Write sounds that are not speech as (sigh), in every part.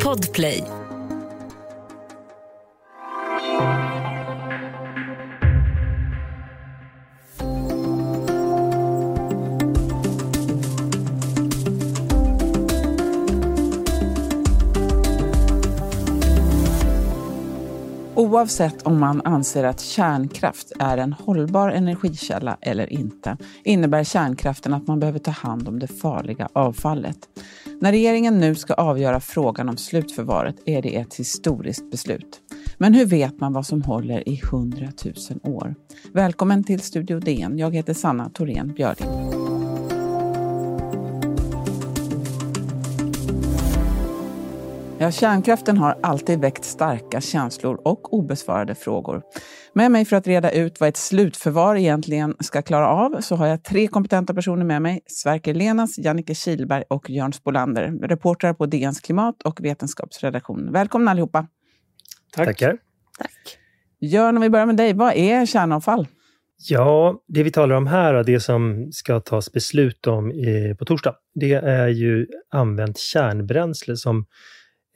Podplay. Oavsett om man anser att kärnkraft är en hållbar energikälla eller inte innebär kärnkraften att man behöver ta hand om det farliga avfallet. När regeringen nu ska avgöra frågan om slutförvaret är det ett historiskt beslut. Men hur vet man vad som håller i hundratusen år? Välkommen till Studio DN. Jag heter Sanna Thorén Björling. Ja, kärnkraften har alltid väckt starka känslor och obesvarade frågor. Med mig för att reda ut vad ett slutförvar egentligen ska klara av så har jag tre kompetenta personer med mig. Sverker Lenas, Jannike Kilberg och Jörn Spolander, reportrar på DNs klimat och vetenskapsredaktion. Välkomna allihopa! Tack. Tackar. Tack. Jörn, om vi börjar med dig. Vad är kärnavfall? Ja, det vi talar om här, och det som ska tas beslut om på torsdag, det är ju använt kärnbränsle som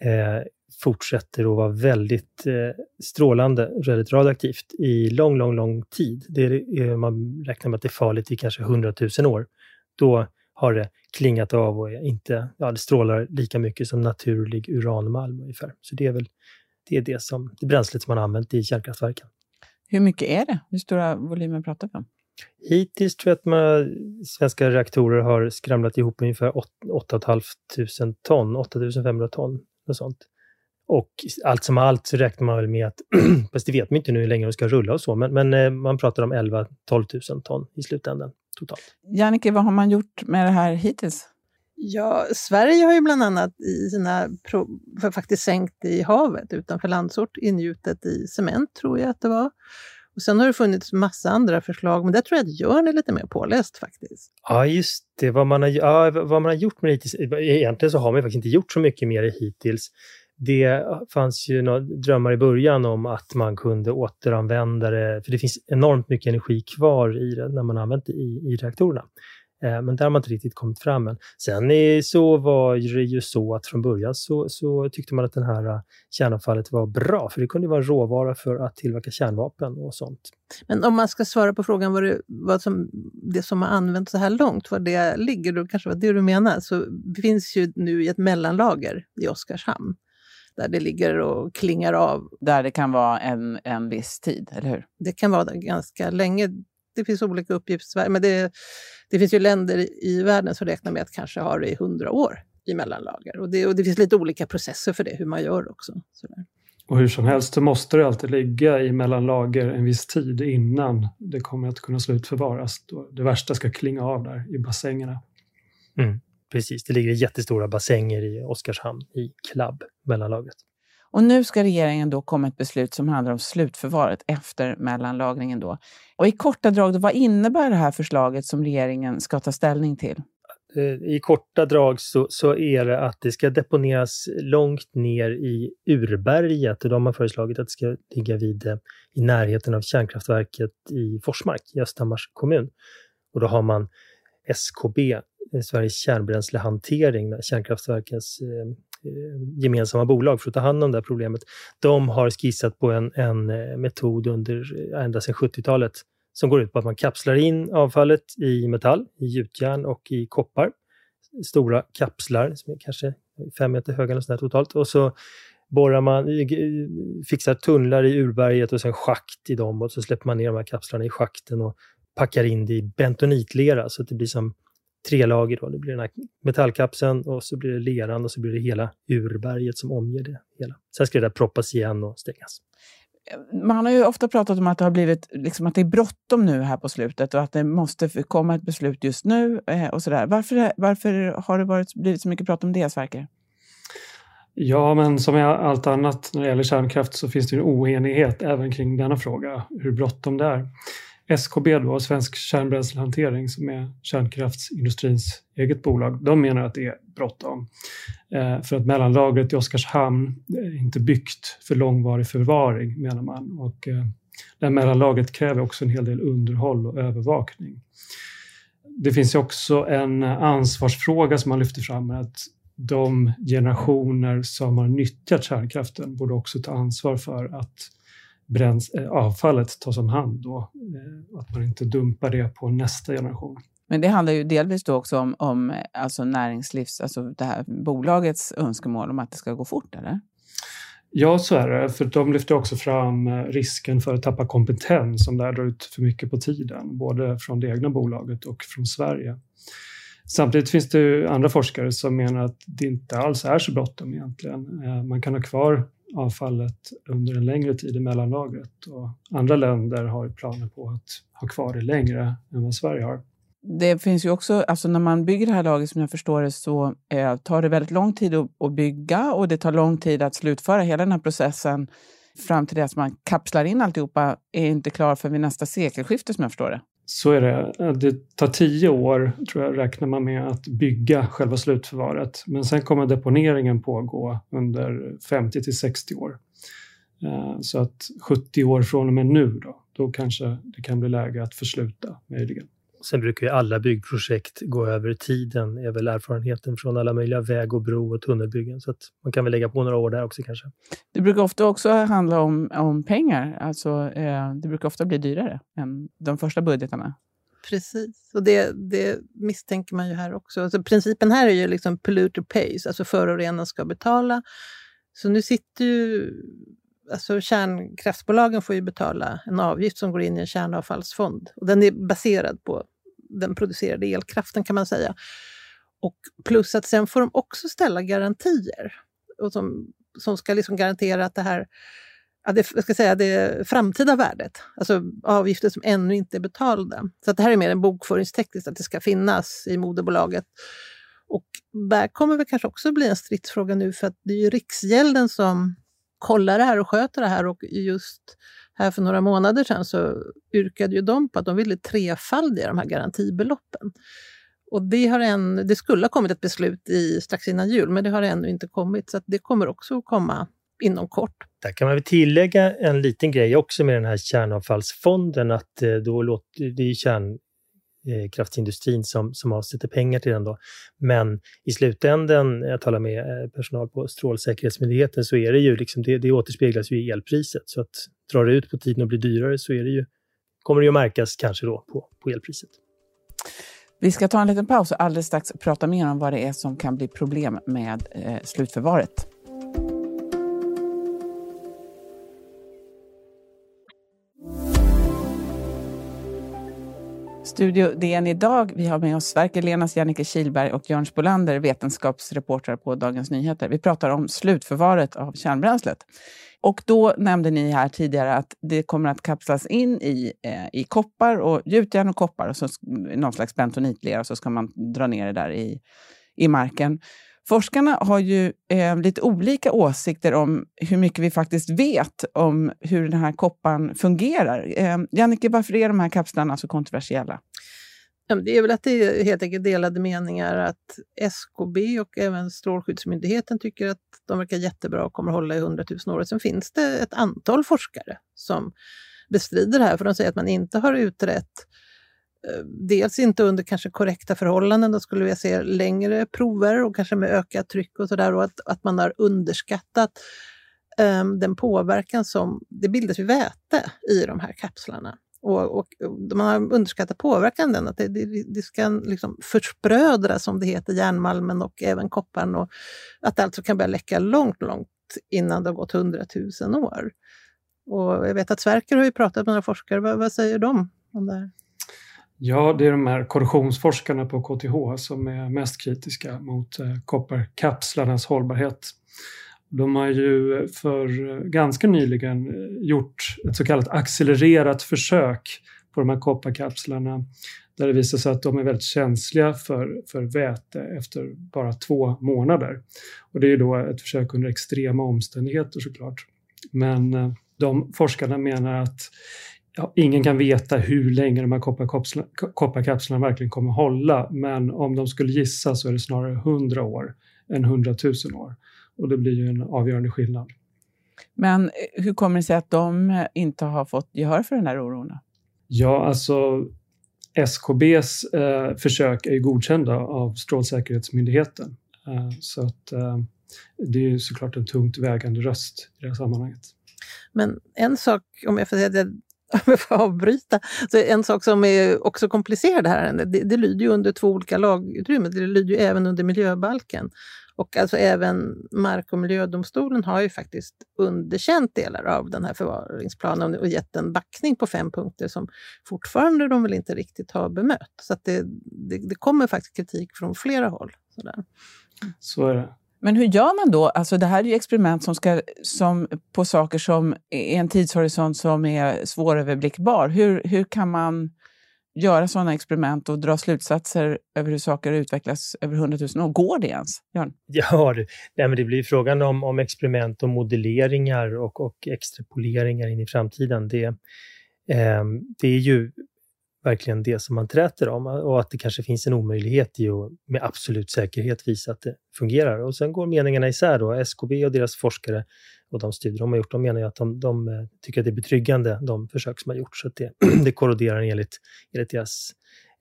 eh, fortsätter att vara väldigt eh, strålande, väldigt radioaktivt i lång, lång, lång tid. Det är, man räknar med att det är farligt i kanske hundratusen år. Då har det klingat av och inte, ja, det strålar lika mycket som naturlig uranmalm ungefär. Så det är väl det, är det, som, det bränslet som man har använt i kärnkraftverken. Hur mycket är det? Hur stora volymer pratar vi om? Hittills tror jag att man, svenska reaktorer har skramlat ihop ungefär 8 500 ton, 8 500 ton och sånt. Och allt som allt så räknar man väl med att, (clears throat) fast det vet man inte nu hur länge de ska rulla och så, men, men eh, man pratar om 11-12 000 ton i slutändan totalt. Jannike, vad har man gjort med det här hittills? Ja, Sverige har ju bland annat i sina prov faktiskt sänkt i havet utanför landsort, ingjutet i cement tror jag att det var. Och sen har det funnits massa andra förslag, men där tror jag att Jörn är lite mer påläst faktiskt. Ja, just det. Vad man har, ja, vad man har gjort med det hittills. Eh, egentligen så har man faktiskt inte gjort så mycket mer hittills. Det fanns ju några drömmar i början om att man kunde återanvända det, för det finns enormt mycket energi kvar i det när man har använt det i, i reaktorerna. Eh, men där har man inte riktigt kommit fram än. Sen så var det ju så att från början så, så tyckte man att det här eh, kärnavfallet var bra, för det kunde vara en råvara för att tillverka kärnvapen och sånt. Men om man ska svara på frågan vad, det, vad som, det som har använts så här långt, var det ligger, då kanske var det du menar, så finns ju nu i ett mellanlager i Oskarshamn där det ligger och klingar av. Där det kan vara en, en viss tid, eller hur? Det kan vara ganska länge det finns olika uppgifter men det, det finns ju länder i världen som räknar med att kanske ha det i hundra år i mellanlager. Och det, och det finns lite olika processer för det, hur man gör också. Sådär. Och hur som helst så måste det alltid ligga i mellanlager en viss tid innan det kommer att kunna slutförvaras. Det värsta ska klinga av där i bassängerna. Mm, precis, det ligger jättestora bassänger i Oskarshamn i klabb, mellanlagret. Och nu ska regeringen då komma ett beslut som handlar om slutförvaret efter mellanlagringen. Då. Och i korta drag, då, vad innebär det här förslaget som regeringen ska ta ställning till? Eh, I korta drag så, så är det att det ska deponeras långt ner i urberget och de har föreslagit att det ska ligga vid, eh, i närheten av kärnkraftverket i Forsmark i Östhammars kommun. Och då har man SKB, eh, Sveriges kärnbränslehantering, kärnkraftverkens Eh, Eh, gemensamma bolag för att ta hand om det här problemet. De har skissat på en, en eh, metod under, eh, ända sedan 70-talet som går ut på att man kapslar in avfallet i metall, i gjutjärn och i koppar. Stora kapslar som är kanske fem meter höga eller sådär totalt. Och så borrar man, fixar tunnlar i urberget och sen schakt i dem och så släpper man ner de här kapslarna i schakten och packar in det i bentonitlera så att det blir som tre lager. Då. Det blir den här metallkapseln och så blir det leran och så blir det hela urberget som omger det hela. Sen ska det där proppas igen och stängas. Man har ju ofta pratat om att det har blivit liksom att det är bråttom nu här på slutet och att det måste komma ett beslut just nu eh, och sådär. Varför, varför har det varit, blivit så mycket prat om det, Sverker? Ja, men som i allt annat när det gäller kärnkraft så finns det en oenighet även kring denna fråga, hur bråttom det är. SKB, då, Svensk kärnbränslehantering, som är kärnkraftsindustrins eget bolag, de menar att det är bråttom. Eh, för att mellanlagret i Oskarshamn är inte byggt för långvarig förvaring, menar man. Och eh, det här mellanlagret kräver också en hel del underhåll och övervakning. Det finns ju också en ansvarsfråga som man lyfter fram, att de generationer som har nyttjat kärnkraften borde också ta ansvar för att bränns, eh, avfallet tas om hand då. Eh, att man inte dumpar det på nästa generation. Men det handlar ju delvis då också om, om alltså näringslivs, alltså det här bolagets önskemål om att det ska gå fort, eller? Ja, så är det. För de lyfter också fram eh, risken för att tappa kompetens om det här drar ut för mycket på tiden, både från det egna bolaget och från Sverige. Samtidigt finns det andra forskare som menar att det inte alls är så bråttom egentligen. Man kan ha kvar avfallet under en längre tid i mellanlagret och andra länder har planer på att ha kvar det längre än vad Sverige har. Det finns ju också, alltså när man bygger det här lagret som jag förstår det så eh, tar det väldigt lång tid att, att, bygga och det tar lång tid att slutföra hela den här processen fram till det att man kapslar in alltihopa är inte klar för vid nästa sekelskifte som jag förstår det. Så är det. Eh, det tar tio år, tror jag, räknar man med att bygga själva slutförvaret. Men sen kommer deponeringen pågå under 50 till 60 år. Eh, så att 70 år från och med nu då, då kanske det kan bli läge att försluta möjligen. Sen brukar ju alla byggprojekt gå över tiden, är väl erfarenheten från alla möjliga väg och bro och tunnelbyggen. Så att man kan väl lägga på några år där också kanske. Det brukar ofta också handla om, om pengar. Alltså, eh, det brukar ofta bli dyrare än de första budgetarna. Precis, och det, det misstänker man ju här också. Alltså, principen här är ju liksom polluter pays, alltså förorenaren ska betala. Så nu sitter ju alltså kärnkraftsbolagen får ju betala en avgift som går in i en kärnavfallsfond. Och den är baserad på den producerade elkraften kan man säga. Och plus att sen får de också ställa garantier och som, som ska liksom garantera att det här ja, det, jag ska säga, det framtida värdet, alltså avgifter som ännu inte är betalda. Så att det här är mer en bokföringstekniskt, att det ska finnas i moderbolaget. Och där kommer det kanske också bli en stridsfråga nu för att det är ju Riksgälden som kollar det här och sköter det här och just här för några månader sedan så yrkade ju de på att de ville trefaldiga de här garantibeloppen. Och det, har än, det skulle ha kommit ett beslut i, strax innan jul, men det har ännu inte kommit. Så det kommer också att komma inom kort. Där kan man väl tillägga en liten grej också med den här kärnavfallsfonden, att eh, då låter det är kärn, eh, kraftindustrin som, som avsätter pengar till den. Då. Men i slutändan, jag talar med eh, personal på Strålsäkerhetsmyndigheten, så är det ju liksom, det, det återspeglas ju i elpriset. Så att drar det ut på tiden och blir dyrare så är det ju, kommer det ju att märkas kanske då på, på elpriset. Vi ska ta en liten paus och alldeles strax prata mer om vad det är som kan bli problem med eh, slutförvaret. Studio DN idag. Vi har med oss Sverker-Lenas Jannike Kilberg och Jörn Spolander, vetenskapsreportrar på Dagens Nyheter. Vi pratar om slutförvaret av kärnbränslet. Och då nämnde ni här tidigare att det kommer att kapslas in i, eh, i koppar och gjutjärn och koppar och så någon slags bentonitlera och så ska man dra ner det där i, i marken. Forskarna har ju eh, lite olika åsikter om hur mycket vi faktiskt vet om hur den här koppan fungerar. Eh, Jannike, varför är de här kapslarna så kontroversiella? Det är väl att det är helt enkelt delade meningar att SKB och även Strålskyddsmyndigheten tycker att de verkar jättebra och kommer hålla i hundratusen år. Sen finns det ett antal forskare som bestrider det här, för de säger att man inte har utrett Eh, Eh, dels inte under kanske korrekta förhållanden, då skulle vi se längre prover och kanske med ökat tryck och sådär och att, att man har underskattat um, den påverkan som, det bildas ju väte i de här kapslarna. Och, och, man har underskattat påverkan den, att det, det, det ska liksom försprödra, som det heter, järnmalmen och även kopparn. Och att det alltså kan börja läcka långt, långt innan det har gått hundratusen år. Och jag vet att Sverker har ju pratat med några forskare, vad, vad säger de om det här? Ja, det är de här korrosionsforskarna på KTH som är mest kritiska mot eh, kopparkapslarnas hållbarhet. De har ju för eh, ganska nyligen eh, gjort ett så kallat accelererat försök på de här kopparkapslarna där det visar sig att de är väldigt känsliga för, för väte efter bara två månader. Och det är då ett försök under extrema omständigheter såklart. Men de forskarna menar att ja, ingen kan veta hur länge de här kopparkapslarna, kopparkapslarna verkligen kommer hålla, men om de skulle gissa så är det snarare 100 år än 100 000 år. Och det blir ju en avgörande skillnad. Men eh, hur kommer det sig att de inte har fått gehör för den här oron? Ja, alltså SKBs eh, försök är godkända av Strålsäkerhetsmyndigheten. Så att det är såklart en tungt vägande röst i det här sammanhanget. Men en sak, om jag får säga det, om jag får avbryta, så en sak som är också komplicerad här, det, det lyder ju under två olika lagutrymmen, det lyder ju även under miljöbalken. Och alltså även Mark och miljödomstolen har ju faktiskt underkänt delar av den här förvaringsplanen och gett en backning på fem punkter som fortfarande de väl inte riktigt har bemött. Så det, det, det, kommer faktiskt kritik från flera håll. Sådär. Så är det. Men hur gör man då? Alltså det här är ju experiment som ska, som, på saker som är en tidshorisont som är svåröverblickbar. Hur, hur kan man göra sådana experiment och dra slutsatser över hur saker utvecklas över hundratusen år? Går det ens? Björn? Ja, det, nej, men det blir frågan om, om experiment och modelleringar och, och extrapoleringar in i framtiden. Det, eh, det är ju verkligen det som man träter om eh, och att det kanske finns en omöjlighet i att med absolut säkerhet visa att det fungerar. Och sen går meningarna isär då. SKB och deras forskare och de studier de har gjort, de menar ju att de, de eh, tycker att det är betryggande, de försök som har gjorts, så att det, (clears throat) det korroderar enligt, enligt deras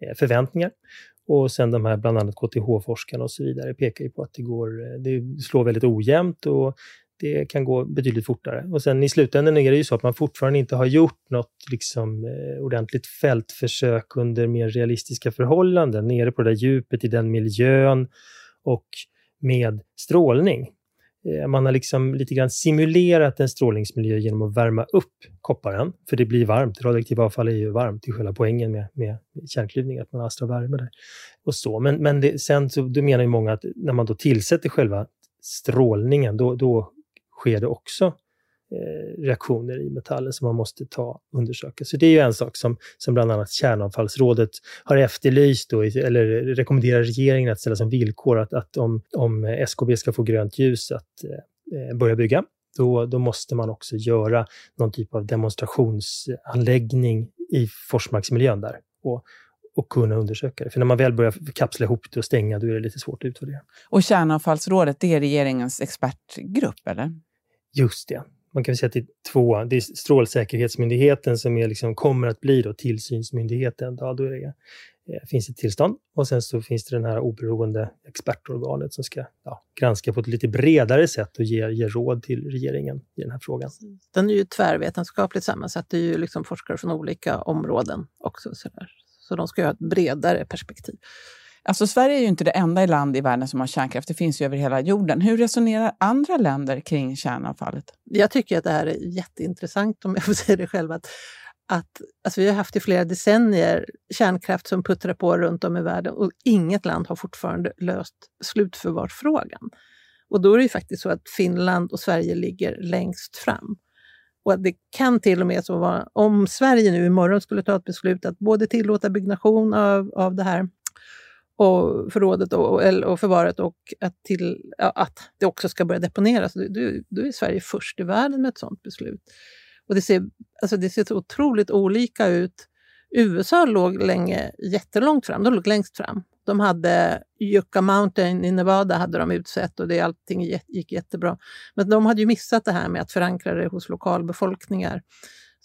eh, förväntningar. Och sen de här, bland annat KTH-forskarna och så vidare, pekar ju på att det, går, det slår väldigt ojämnt och det kan gå betydligt fortare. Och sen i slutändan är det ju så att man fortfarande inte har gjort något liksom, eh, ordentligt fältförsök under mer realistiska förhållanden, nere på det där djupet i den miljön och med strålning. Eh, man har liksom lite grann simulerat en strålningsmiljö genom att värma upp kopparen, för det blir varmt. Radioaktivt avfall är ju varmt, det är själva poängen med, med kärnklyvning, att man alstrar värme där. Och så. Men, men det, sen så då menar ju många att när man då tillsätter själva strålningen, då, då sker det också eh, reaktioner i metallen som man måste ta undersöka. Så det är ju en sak som, som bland annat Kärnavfallsrådet har efterlyst, då, eller rekommenderar regeringen att ställa som villkor att, att om, om SKB ska få grönt ljus att eh, eh, börja bygga, då, då måste man också göra någon typ av demonstrationsanläggning i Forsmarksmiljön där. Och, och kunna undersöka det. För när man väl börjar kapsla ihop det och stänga, då är det lite svårt att utvärdera. Och Kärnavfallsrådet, det är regeringens expertgrupp, eller? Just det. Man kan säga att det är två. Det är Strålsäkerhetsmyndigheten som är liksom, kommer att bli då tillsynsmyndigheten. Ja, då är det, eh, finns ett tillstånd och sen så finns det den här oberoende expertorganet som ska ja, granska på ett lite bredare sätt och ge, ge råd till regeringen i den här frågan. Den är ju tvärvetenskapligt sammansatt. Det är ju liksom forskare från olika områden också. Så, där. så de ska ha ett bredare perspektiv. Alltså Sverige är ju inte det enda land i världen som har kärnkraft. Det finns ju över hela jorden. Hur resonerar andra länder kring kärnavfallet? Jag tycker att det här är jätteintressant, om jag får (laughs) säga det själv. Att, att, alltså vi har haft i flera decennier kärnkraft som puttrar på runt om i världen och inget land har fortfarande löst slutförvarsfrågan. Och då är det ju faktiskt så att Finland och Sverige ligger längst fram. Och det kan till och med så vara, om Sverige nu imorgon skulle ta ett beslut att både tillåta byggnation av, av det här och förrådet och, och förvaret och att, till, att det också ska börja deponeras. Då, är Sverige först i världen med ett sådant beslut. Och det ser, alltså det ser så otroligt olika ut. USA låg länge jättelångt fram, de låg längst fram. De hade Yucca Mountain i Nevada hade de utsett och det, allting gick jättebra. Men de hade ju missat det här med att förankra det hos lokalbefolkningar.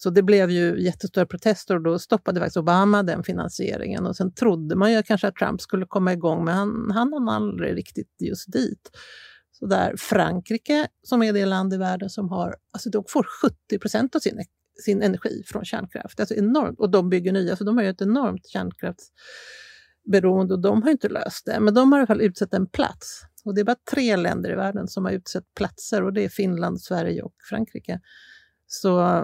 Så det blev ju jättestora protester och då stoppade faktiskt Obama den finansieringen. Och sen trodde man ju kanske att Trump skulle komma igång, men han, han hann aldrig riktigt just dit. Så där Frankrike, som är det land i världen som har, alltså de får 70 procent av sin, e-, sin energi från kärnkraft. Alltså enormt. Och de bygger nya, så de har ju ett enormt kärnkraftsberoende och de har inte löst det. Men de har i alla fall utsett en plats. Och det är bara tre länder i världen som har utsett platser och det är Finland, Sverige och Frankrike. Så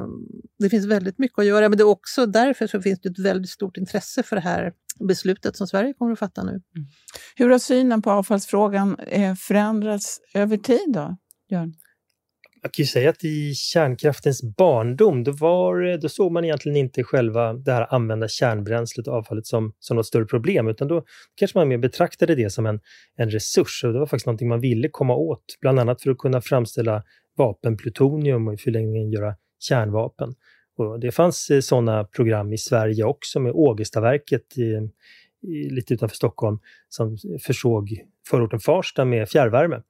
det finns väldigt mycket att göra, men det är också därför så finns det ett väldigt stort intresse för det här beslutet som Sverige kommer att fatta nu. Mm. Hur har synen på avfallsfrågan eh, förändrats över tid då, Björn? Jag kan ju säga att i kärnkraftens barndom, då, var, då såg man egentligen inte själva det här använda kärnbränslet och avfallet som, som något större problem, utan då kanske man mer betraktade det som en, en resurs. Och det var faktiskt någonting man ville komma åt, bland annat för att kunna framställa vapenplutonium och i förlängningen göra kärnvapen. Och det fanns eh, sådana program i Sverige också med Ågestaverket i, i, lite utanför Stockholm som försåg förorten Farsta med fjärrvärme.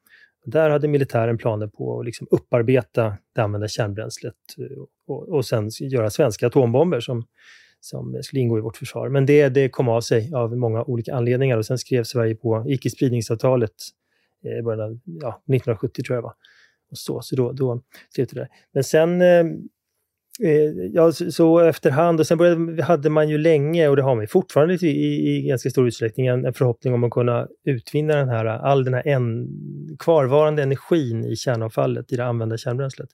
Där hade militären planer på att liksom upparbeta det använda kärnbränslet eh, och, och sen göra svenska atombomber som, som skulle ingå i vårt försvar. Men det, det kom av sig av många olika anledningar och sen skrev Sverige på icke-spridningsavtalet eh, i början av ja, 1970 tror jag var. Och så, så då, då slutade det. Men sen eh, eh, ja, så, så efterhand, och sen började, hade man ju länge, och det har man fortfarande i, i, i ganska stor utsträckning, en, en, förhoppning om att kunna utvinna den här, all den här en, kvarvarande energin i kärnavfallet, i det använda kärnbränslet.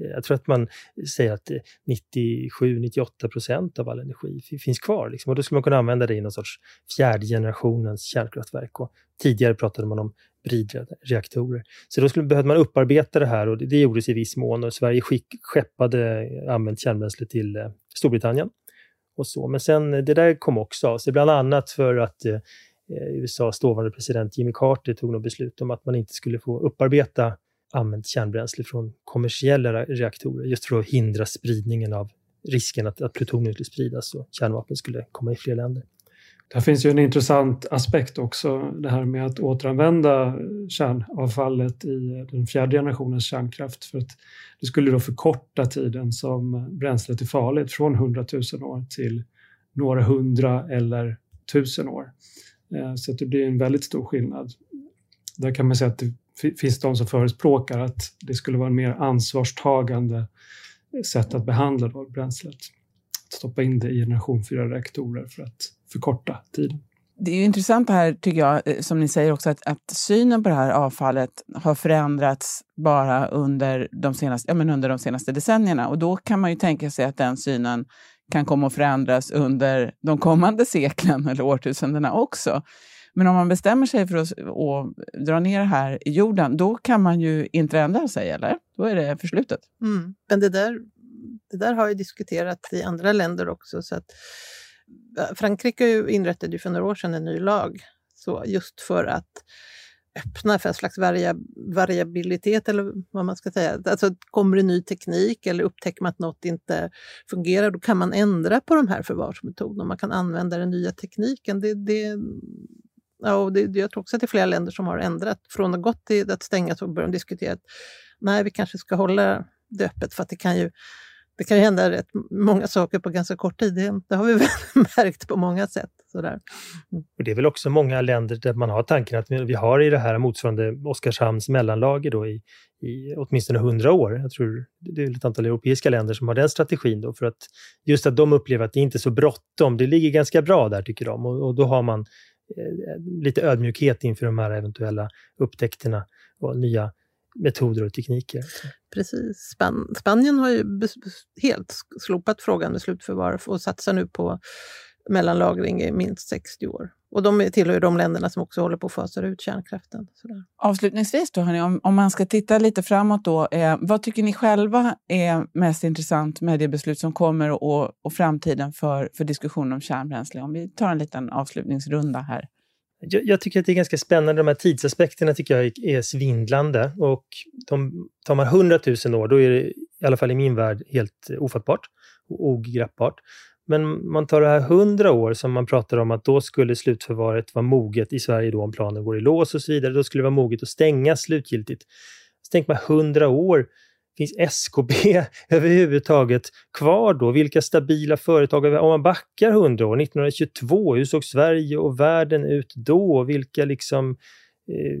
Eh, jag tror att man säger att 97-98 procent av all energi finns kvar. Liksom. Och då skulle man kunna använda det i någon sorts fjärde generationens kärnkraftverk. Och tidigare pratade man om bridreaktorer. Så då skulle, behövde man upparbeta det här och det, det gjordes i viss mån och Sverige skick, skeppade eh, använt kärnbränsle till eh, Storbritannien. Och så. Men sen, eh, det där kom också av sig, bland annat för att eh, eh USAs dåvarande president Jimmy Carter tog något beslut om att man inte skulle få upparbeta använt kärnbränsle från kommersiella reaktorer, just för att hindra spridningen av risken att, att plutonium skulle spridas och kärnvapen skulle komma i fler länder. Där finns ju en intressant aspekt också, det här med att återanvända kärnavfallet i den fjärde generationens kärnkraft. För att det skulle då förkorta tiden som bränslet är farligt från 100 000 år till några hundra eller tusen år. Eh, så det blir en väldigt stor skillnad. Där kan man säga att det finns de som förespråkar att det skulle vara en mer ansvarstagande sätt att behandla då bränslet. Att stoppa in det i generation 4-reaktorer för att förkorta tiden. Det är ju intressant här, tycker jag, eh, som ni säger också, att, att synen på det här avfallet har förändrats bara under de, senaste, ja, men under de senaste decennierna. Och då kan man ju tänka sig att den synen kan komma att förändras under de kommande seklen (laughs) eller årtusendena också. Men om man bestämmer sig för att, att dra ner det här i jorden, då kan man ju inte ändra sig, eller? Då är det förslutet. Mm. Men det där, det där har ju diskuterats i andra länder också. Så att Frankrike inrättade ju för några år sedan en ny lag så just för att öppna för en slags varia, variabilitet eller vad man ska säga. Alltså kommer det ny teknik eller upptäcker man att något inte fungerar, då kan man ändra på de här förvarsmetoderna. Man kan använda den nya tekniken. Det, det, ja, och det, jag tror också att det är flera länder som har ändrat. Från att gått till att stänga så börjar de diskutera att nej, vi kanske ska hålla det öppet för att det kan ju det kan ju hända rätt många saker på ganska kort tid. Det, det har vi (laughs) väl märkt på många sätt. Sådär. Mm. Och det är väl också många länder där man har tanken att vi har i det här motsvarande Oskarshamns mellanlager då i, i åtminstone hundra år. Jag tror det är ett antal europeiska länder som har den strategin då för att just att de upplever att det inte är så bråttom. Det ligger ganska bra där tycker de och, och då har man eh, lite ödmjukhet inför de här eventuella upptäckterna och nya metoder och tekniker. Precis. Span Spanien har ju helt slopat frågan med slutförvar och satsar nu på mellanlagring i minst 60 år. Och de tillhör de länderna som också håller på att fasa ut kärnkraften. Sådär. Avslutningsvis, då, hörni, om, om, man ska titta lite framåt, då, eh, vad tycker ni själva är mest intressant med det beslut som kommer och, och framtiden för, för diskussionen om kärnbränsle? Om vi tar en liten avslutningsrunda här. Jag, jag, tycker att det är ganska spännande. De här tidsaspekterna tycker jag är, är svindlande. Och de, tar man 100 000 år, då är det i alla fall i min värld helt ofattbart och ogreppbart. Men man tar det här 100 år som man pratar om att då skulle slutförvaret vara moget i Sverige då om planen går i lås och så vidare. Då skulle det vara moget att stänga slutgiltigt. Så tänker man 100 år, Finns SKB (laughs) överhuvudtaget kvar då? Vilka stabila företag? Om man backar 100 år, 1922, hur såg Sverige och världen ut då? Vilka liksom eh,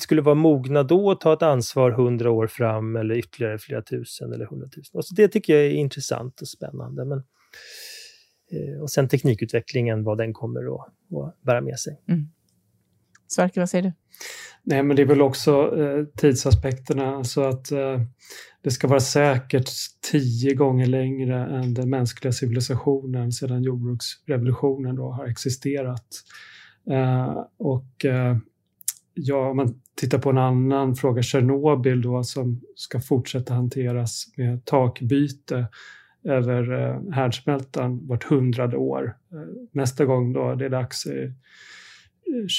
skulle vara mogna då att ta ett ansvar 100 år fram eller ytterligare flera tusen eller hundratusen? Alltså det tycker jag är intressant och spännande. Men, eh, och sen teknikutvecklingen, vad den kommer att, att bära med sig. Mm. Sverker, vad säger du? Nej, men det är väl också eh, tidsaspekterna, alltså att eh, det ska vara säkert tio gånger längre än den mänskliga civilisationen sedan jordbruksrevolutionen då har existerat. Eh, och eh, ja, om man tittar på en annan fråga, Tjernobyl då, som ska fortsätta hanteras med takbyte över eh, härdsmältan vart hundrade år. Eh, nästa gång då det är dags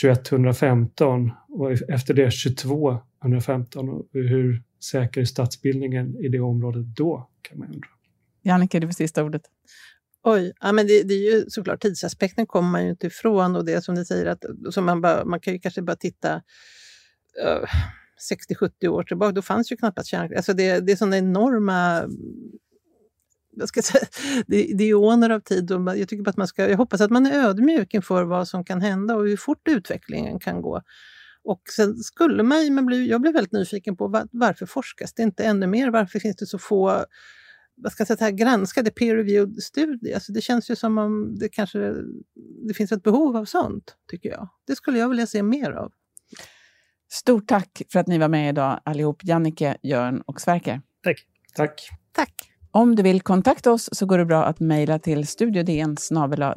2115 och efter det 2215. Och hur säker är stadsbildningen i det området då, kan man undra. Jannike, det var sista ordet. Oj, ja, men det, det, är ju såklart tidsaspekten kommer man ju inte ifrån och det som ni säger att så man, bara, man kan ju kanske bara titta uh, 60-70 år tillbaka, då fanns ju knappast kärnkraft. Alltså det, det är sådana enorma jag ska säga, det, det är åner av tid. Och jag, tycker att man ska, jag hoppas att man är ödmjuk inför vad som kan hända och hur fort utvecklingen kan gå. Och sen skulle man, man bli, jag blev väldigt nyfiken på var, varför forskas det inte ännu mer? Varför finns det så få vad ska jag säga, granskade peer-reviewed studier? Alltså det känns ju som om det kanske det finns ett behov av sånt, tycker jag. Det skulle jag vilja se mer av. Stort tack för att ni var med idag allihop, Jannike, Jörn och Sverker. Tack. Tack. Tack. Om du vill kontakta oss så går det bra att mejla till studiodn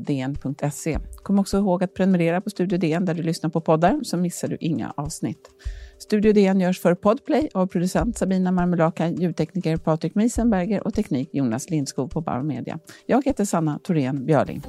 e. Kom också ihåg att prenumerera på Studio DN där du lyssnar på poddar så missar du inga avsnitt. Studio DN görs för Podplay av producent Sabina Marmelaka, ljudtekniker Patrik Miesenberger och teknik Jonas Lindskog på Bauer Media. Jag heter Sanna Thorén Björling.